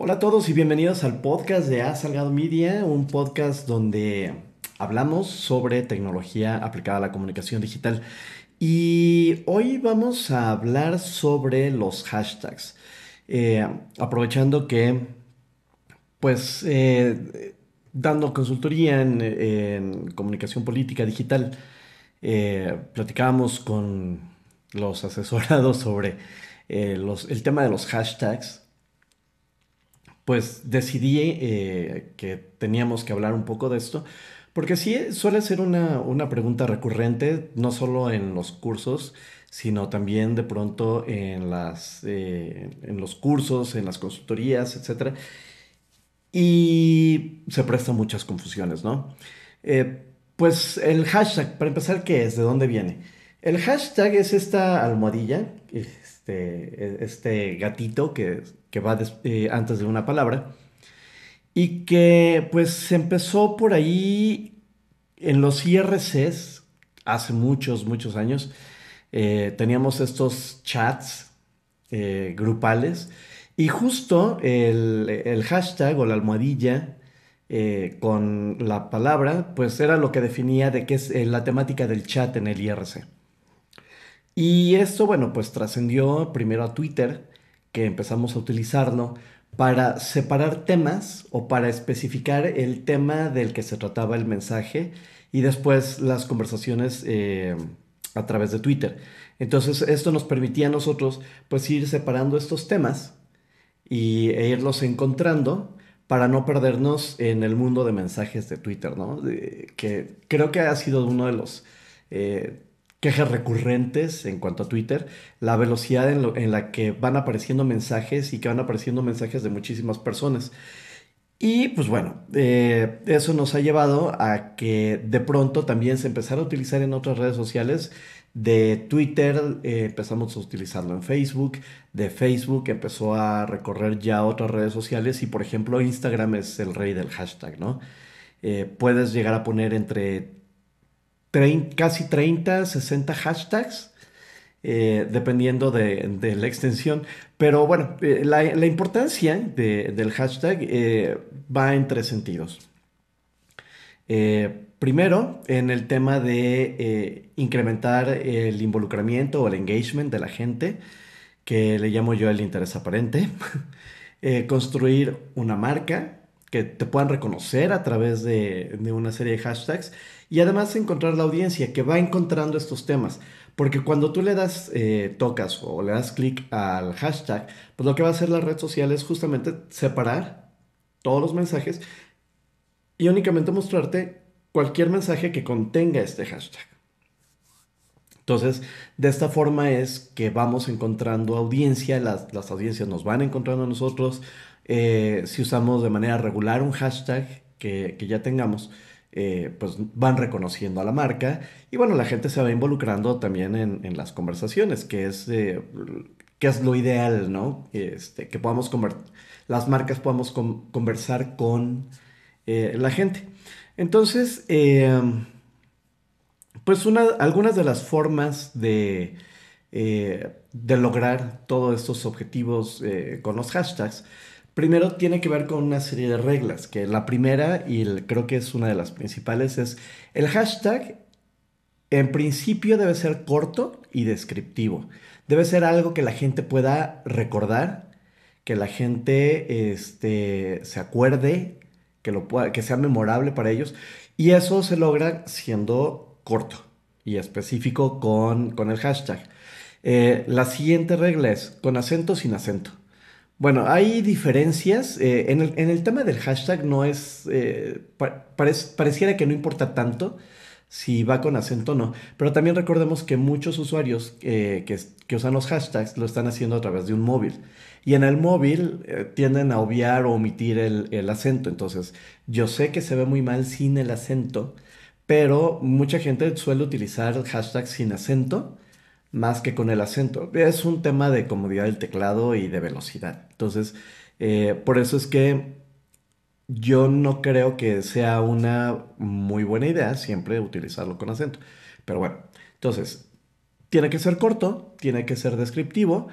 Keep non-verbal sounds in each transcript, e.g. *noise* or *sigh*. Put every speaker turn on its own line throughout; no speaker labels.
Hola a todos y bienvenidos al podcast de A Salgado Media, un podcast donde hablamos sobre tecnología aplicada a la comunicación digital. Y hoy vamos a hablar sobre los hashtags. Eh, aprovechando que, pues, eh, dando consultoría en, comunicación política digital, eh, platicábamos con los asesorados sobre el tema de los hashtags pues decidí eh, que teníamos que hablar un poco de esto, porque sí suele ser una, pregunta recurrente, no solo en los cursos, sino también de pronto en, las, eh, en los cursos, en las consultorías, etc. Y se prestan muchas confusiones, ¿no? Eh, pues el hashtag, para empezar, ¿qué es? ¿De dónde viene? El hashtag es esta almohadilla, este, este gatito que que va eh, antes de una palabra, y que pues empezó por ahí en los IRCs hace muchos, muchos años. Eh, teníamos estos chats eh, grupales y justo el, hashtag o la almohadilla con la palabra, pues era lo que definía de qué es la temática del chat en el IRC. Y esto, bueno, pues trascendió primero a Twitter que empezamos a utilizarlo para separar temas o para especificar el tema del que se trataba el mensaje y después las conversaciones eh, a través de Twitter. Entonces esto nos permitía a nosotros pues ir separando estos temas y, e irlos encontrando para no perdernos en el mundo de mensajes de Twitter, ¿no? que creo que ha sido uno de los eh, quejas recurrentes en cuanto a Twitter, la velocidad en, la que van apareciendo mensajes y que van apareciendo mensajes de muchísimas personas. Y pues bueno, eh, eso nos ha llevado a que de pronto también se empezara a utilizar en otras redes sociales. De Twitter eh, empezamos a utilizarlo en Facebook, de Facebook empezó a recorrer ya otras redes sociales y por ejemplo Instagram es el rey del hashtag, ¿no? Eh, puedes llegar a poner entre casi 30, 60 hashtags, eh, dependiendo de, la extensión. Pero bueno, eh, la, importancia del hashtag eh, va en tres sentidos. primero, en el tema de incrementar el involucramiento o el engagement de la gente, que le llamo yo el interés aparente. *laughs* construir una marca que te puedan reconocer a través de, de una serie de hashtags y además encontrar la audiencia que va encontrando estos temas. Porque cuando tú le das, eh, tocas o le das clic al hashtag, pues lo que va a hacer la red social es justamente separar todos los mensajes y únicamente mostrarte cualquier mensaje que contenga este hashtag. Entonces, de esta forma es que vamos encontrando audiencia, las, audiencias nos van encontrando a nosotros. Eh, si usamos de manera regular un hashtag que, que ya tengamos, eh, pues van reconociendo a la marca y bueno, la gente se va involucrando también en, las conversaciones, que es, eh, que es lo ideal, ¿no? Este, que podamos las marcas podamos conversar con eh, la gente. Entonces, pues una, algunas de las formas de, de lograr todos estos objetivos con los hashtags, Primero tiene que ver con una serie de reglas, que la primera, y creo que es una de las principales, es el hashtag en principio debe ser corto y descriptivo. Debe ser algo que la gente pueda recordar, que la gente este, se acuerde, que, lo que sea memorable para ellos. Y eso se logra siendo corto y específico con, el hashtag. Eh, la siguiente regla es con acento sin acento. Bueno, hay diferencias. Eh, en, el, tema del hashtag no es... Eh, pareciera que no importa tanto si va con acento o no. Pero también recordemos que muchos usuarios eh, que, usan los hashtags lo están haciendo a través de un móvil. Y en el móvil tienden a obviar o omitir el, el acento. Entonces, yo sé que se ve muy mal sin el acento, pero mucha gente suele utilizar hashtags sin acento más que con el acento. Es un tema de comodidad del teclado y de velocidad. Entonces, eh, por eso es que yo no creo que sea una muy buena idea siempre utilizarlo con acento. Pero bueno, entonces, tiene que ser corto, tiene que ser descriptivo.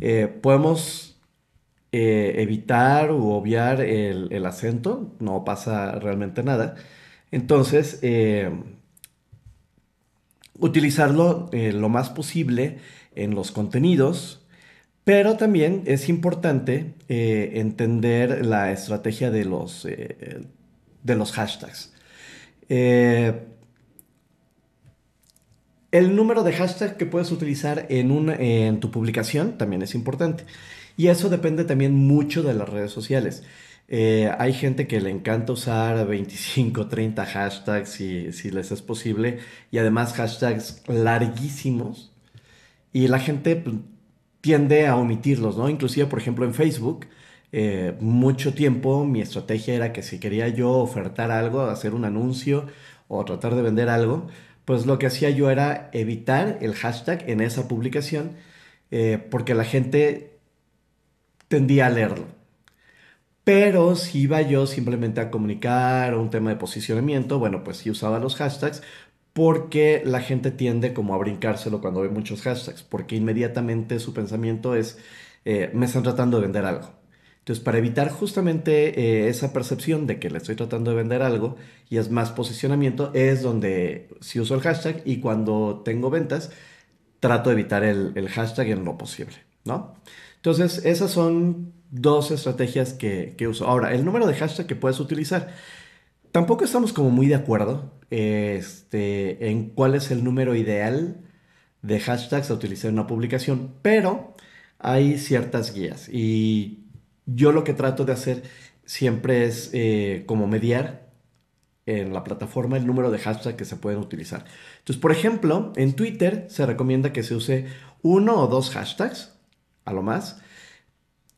Eh, podemos eh, evitar u obviar el, acento, no pasa realmente nada. Entonces, utilizarlo eh, lo más posible en los contenidos, pero también es importante entender la estrategia de los, de los hashtags. el número de hashtags que puedes utilizar en, en tu publicación también es importante. Y eso depende también mucho de las redes sociales. Eh, hay gente que le encanta usar 25, 30 hashtags si, les es posible y además hashtags larguísimos y la gente pues, tiende a omitirlos, ¿no? Inclusive, por ejemplo, en Facebook, eh, mucho tiempo mi estrategia era que si quería yo ofertar algo, hacer un anuncio o tratar de vender algo, pues lo que hacía yo era evitar el hashtag en esa publicación eh, porque la gente tendía a leerlo. Pero si iba yo simplemente a comunicar un tema de posicionamiento, bueno, pues sí usaba los hashtags porque la gente tiende como a brincárselo cuando ve muchos hashtags, porque inmediatamente su pensamiento es, eh, me están tratando de vender algo. Entonces, para evitar justamente eh, esa percepción de que le estoy tratando de vender algo y es más posicionamiento, es donde si uso el hashtag y cuando tengo ventas, trato de evitar el, el hashtag en lo posible, ¿no? Entonces, esas son dos estrategias que, uso. Ahora, el número de hashtag que puedes utilizar. Tampoco estamos como muy de acuerdo este, en cuál es el número ideal de hashtags a utilizar en una publicación, pero hay ciertas guías y yo lo que trato de hacer siempre es eh, como mediar en la plataforma el número de hashtags que se pueden utilizar. Entonces, por ejemplo, en Twitter se recomienda que se use uno o dos hashtags a lo más.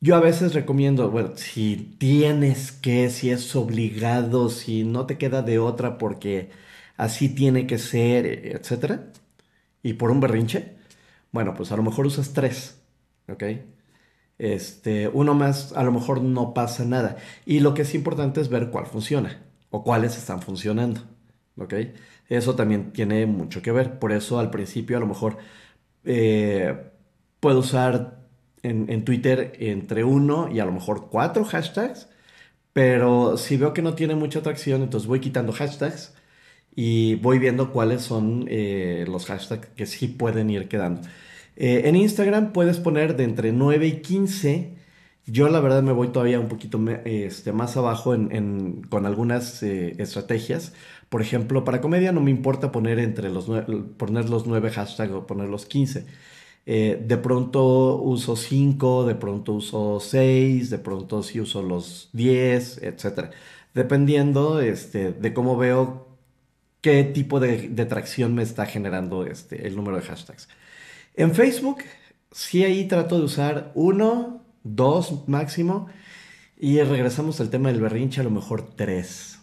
Yo a veces recomiendo, bueno, si tienes que, si es obligado, si no te queda de otra porque así tiene que ser, etc. Y por un berrinche, bueno, pues a lo mejor usas tres, ¿ok? Este, uno más, a lo mejor no pasa nada. Y lo que es importante es ver cuál funciona o cuáles están funcionando, ¿ok? Eso también tiene mucho que ver. Por eso al principio a lo mejor eh, puedo usar en, Twitter entre uno y a lo mejor cuatro hashtags, pero si veo que no tiene mucha atracción, entonces voy quitando hashtags y voy viendo cuáles son eh, los hashtags que sí pueden ir quedando. Eh, en Instagram puedes poner de entre 9 y 15. Yo la verdad me voy todavía un poquito este, más abajo con algunas eh, estrategias. Por ejemplo, para comedia no me importa poner entre los, poner los 9 hashtags o poner los 15 eh, de pronto uso 5, de pronto uso 6, de pronto sí uso los 10, etc. Dependiendo este, de cómo veo qué tipo de, tracción me está generando este, el número de hashtags. En Facebook, sí ahí trato de usar uno, dos máximo. Y regresamos al tema del berrinche, a lo mejor tres,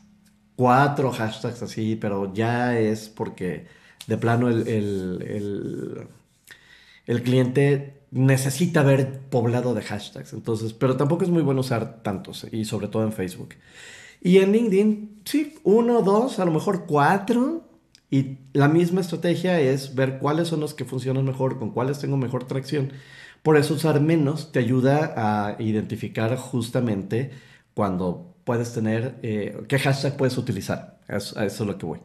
cuatro hashtags así, pero ya es porque de plano el el cliente necesita ver poblado de hashtags. Entonces, pero tampoco es muy bueno usar tantos y sobre todo en Facebook. Y en LinkedIn, sí, uno, dos, a lo mejor cuatro. Y la misma estrategia es ver cuáles son los que funcionan mejor, con cuáles tengo mejor tracción. Por eso usar menos te ayuda a identificar justamente cuando puedes tener, eh, qué hashtag puedes utilizar. A eso, es lo que voy.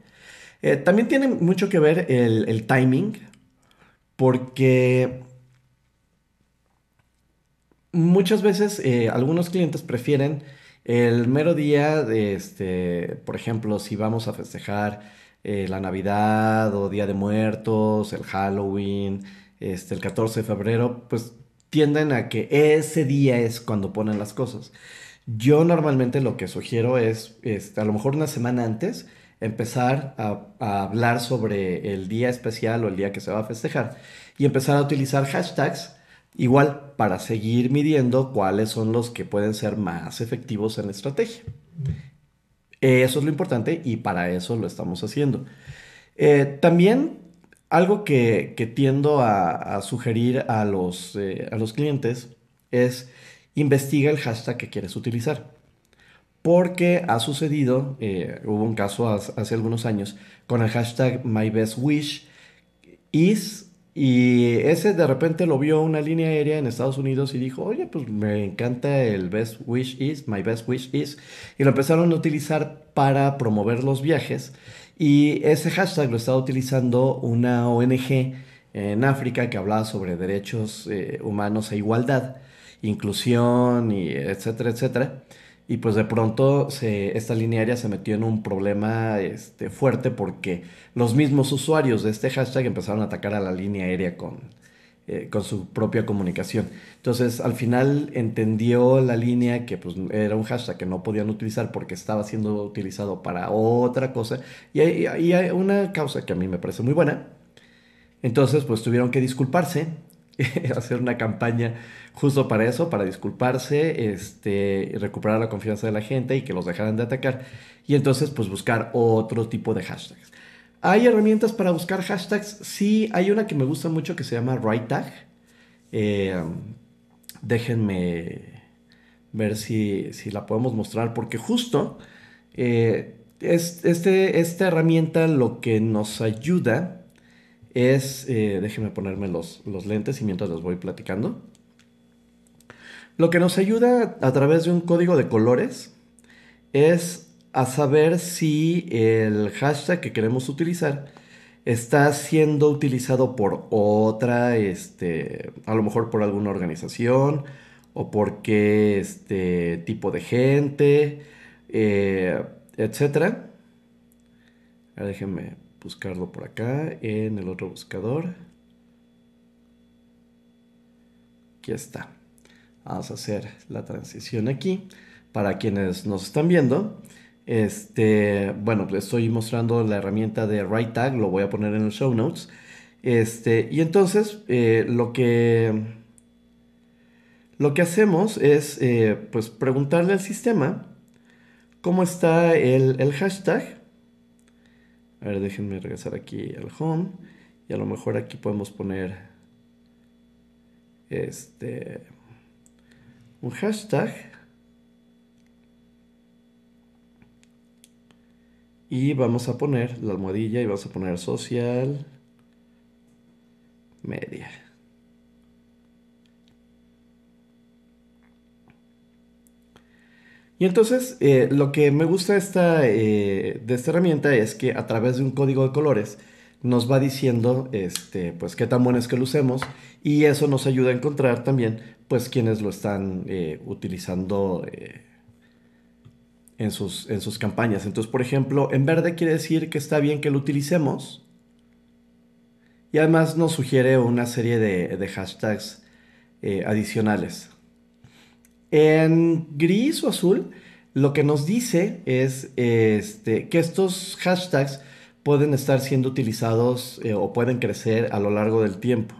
Eh, también tiene mucho que ver el, el timing porque muchas veces eh, algunos clientes prefieren el mero día de, este, por ejemplo, si vamos a festejar eh, la Navidad o Día de Muertos, el Halloween, este, el 14 de febrero, pues tienden a que ese día es cuando ponen las cosas. Yo normalmente lo que sugiero es, este, a lo mejor una semana antes, empezar a, hablar sobre el día especial o el día que se va a festejar y empezar a utilizar hashtags igual para seguir midiendo cuáles son los que pueden ser más efectivos en la estrategia. Eso es lo importante y para eso lo estamos haciendo. Eh, también algo que, tiendo a, sugerir a los, eh, a los clientes es investiga el hashtag que quieres utilizar porque ha sucedido, eh, hubo un caso hace, algunos años con el hashtag MyBestWish is Y ese de repente lo vio una línea aérea en Estados Unidos y dijo, oye, pues me encanta el best wish is, my best wish is. Y lo empezaron a utilizar para promover los viajes. Y ese hashtag lo estaba utilizando una ONG en África que hablaba sobre derechos eh, humanos e igualdad, inclusión y etcétera, etcétera. Y pues de pronto esta línea aérea se metió en un problema este, fuerte porque los mismos usuarios de este hashtag empezaron a atacar a la línea aérea con, eh, con su propia comunicación. Entonces al final entendió la línea que pues, era un hashtag que no podían utilizar porque estaba siendo utilizado para otra cosa. Y hay, y hay una causa que a mí me parece muy buena. Entonces pues tuvieron que disculparse *laughs* hacer una campaña justo para eso, para disculparse, este, recuperar la confianza de la gente y que los dejaran de atacar. Y entonces, pues buscar otro tipo de hashtags. ¿Hay herramientas para buscar hashtags? Sí, hay una que me gusta mucho que se llama WriteTag. Eh, déjenme ver si, la podemos mostrar, porque justo eh, es, este, esta herramienta lo que nos ayuda es, eh, déjenme ponerme los, los lentes y mientras los voy platicando. Lo que nos ayuda a través de un código de colores es a saber si el hashtag que queremos utilizar está siendo utilizado por otra, este, a lo mejor por alguna organización o por qué este, tipo de gente, eh, etc. déjenme buscarlo por acá en el otro buscador. Aquí está. Vamos a hacer la transición aquí. Para quienes nos están viendo, este, bueno, pues estoy mostrando la herramienta de WriteTag, lo voy a poner en los show notes. Este, y entonces eh, lo que lo que hacemos es eh, pues preguntarle al sistema cómo está el, el hashtag a ver, déjenme regresar aquí al home. Y a lo mejor aquí podemos poner este un hashtag. Y vamos a poner la almohadilla y vamos a poner social media. Y entonces, eh, lo que me gusta eh, de esta herramienta es que a través de un código de colores nos va diciendo este, pues, qué tan bueno es que lo usemos y eso nos ayuda a encontrar también pues, quienes lo están eh, utilizando en, sus, campañas. Entonces, por ejemplo, en verde quiere decir que está bien que lo utilicemos y además nos sugiere una serie de hashtags adicionales. En gris o azul, lo que nos dice es este, que estos hashtags pueden estar siendo utilizados eh, o pueden crecer a lo largo del tiempo.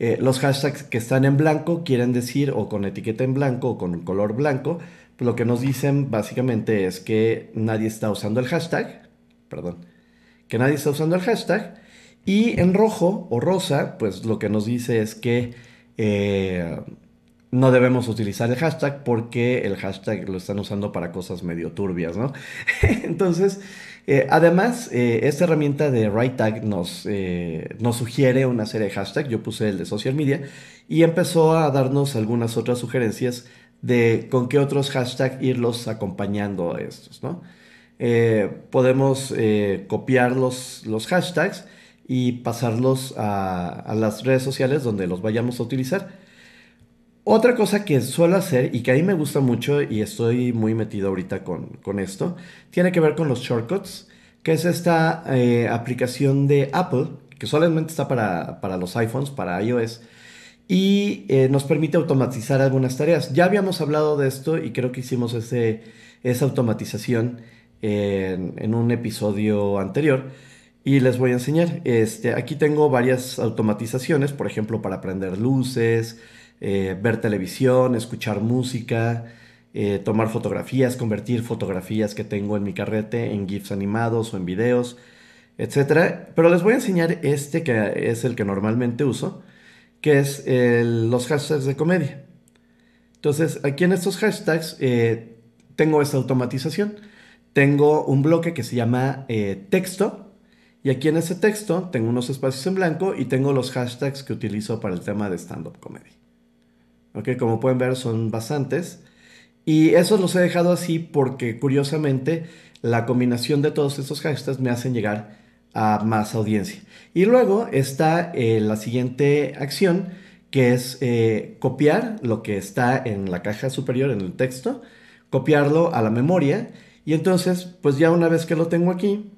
Eh, los hashtags que están en blanco quieren decir, o con etiqueta en blanco o con color blanco, lo que nos dicen básicamente es que nadie está usando el hashtag, perdón, que nadie está usando el hashtag. Y en rojo o rosa, pues lo que nos dice es que eh, no debemos utilizar el hashtag porque el hashtag lo están usando para cosas medio turbias, ¿no? *laughs* Entonces, eh, además, eh, esta herramienta de WriteTag nos, eh, nos sugiere una serie de hashtags. Yo puse el de social media y empezó a darnos algunas otras sugerencias de con qué otros hashtags irlos acompañando a estos, ¿no? podemos copiar los, los, hashtags y pasarlos a, a las redes sociales donde los vayamos a utilizar. Otra cosa que suelo hacer y que a mí me gusta mucho y estoy muy metido ahorita con, esto, tiene que ver con los shortcuts, que es esta eh, aplicación de Apple, que solamente está para, los iPhones, para iOS, y eh, nos permite automatizar algunas tareas. Ya habíamos hablado de esto y creo que hicimos ese, esa automatización en, en, un episodio anterior. Y les voy a enseñar. Este, aquí tengo varias automatizaciones, por ejemplo, para prender luces, eh, ver televisión, escuchar música, eh, tomar fotografías, convertir fotografías que tengo en mi carrete en GIFs animados o en videos, etc. Pero les voy a enseñar este que es el que normalmente uso, que es los hashtags de comedia. Entonces, aquí en estos hashtags eh, tengo esta automatización. Tengo un bloque que se llama texto Y aquí en ese texto tengo unos espacios en blanco y tengo los hashtags que utilizo para el tema de stand-up comedy. Ok, como pueden ver son bastantes. Y esos los he dejado así porque curiosamente la combinación de todos estos hashtags me hacen llegar a más audiencia. Y luego está eh, la siguiente acción que es eh, copiar lo que está en la caja superior en el texto, copiarlo a la memoria y entonces pues ya una vez que lo tengo aquí,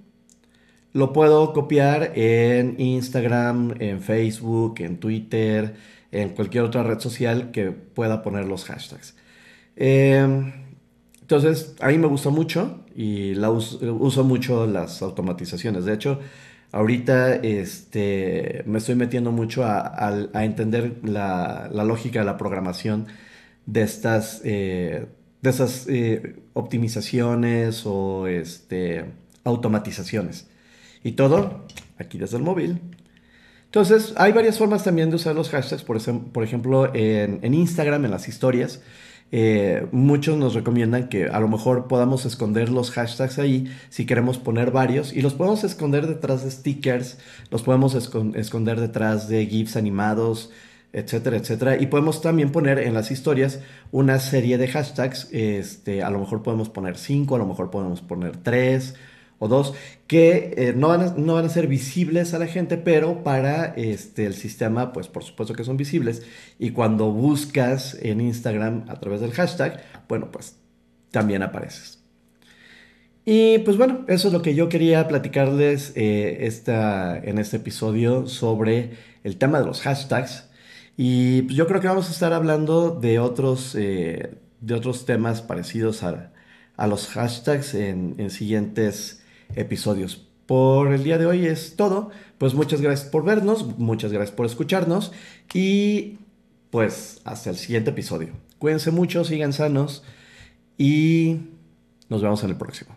lo puedo copiar en Instagram, en Facebook, en Twitter, en cualquier otra red social que pueda poner los hashtags. Em, entonces, a mí me gusta mucho y la uso, mucho las automatizaciones. De hecho, ahorita este, me estoy metiendo mucho a, entender la, lógica de la programación de estas, eh, de eh, optimizaciones o este, automatizaciones. Y todo aquí desde el móvil. Entonces, hay varias formas también de usar los hashtags, por, ejemplo, en, Instagram, en las historias. Eh, muchos nos recomiendan que a lo mejor podamos esconder los hashtags ahí si queremos poner varios y los podemos esconder detrás de stickers, los podemos esconder detrás de GIFs animados, etcétera, etcétera. Y podemos también poner en las historias una serie de hashtags. Este, a lo mejor podemos poner cinco, a lo mejor podemos poner tres o dos, que eh, no, van a, no, van a, ser visibles a la gente, pero para este, el sistema, pues por supuesto que son visibles. Y cuando buscas en Instagram a través del hashtag, bueno, pues también apareces. Y pues bueno, eso es lo que yo quería platicarles eh, esta, en este episodio sobre el tema de los hashtags. Y pues yo creo que vamos a estar hablando de otros, eh, de otros temas parecidos a, a los hashtags en, en siguientes episodios. Por el día de hoy es todo. Pues muchas gracias por vernos, muchas gracias por escucharnos y pues hasta el siguiente episodio. Cuídense mucho, sigan sanos y nos vemos en el próximo.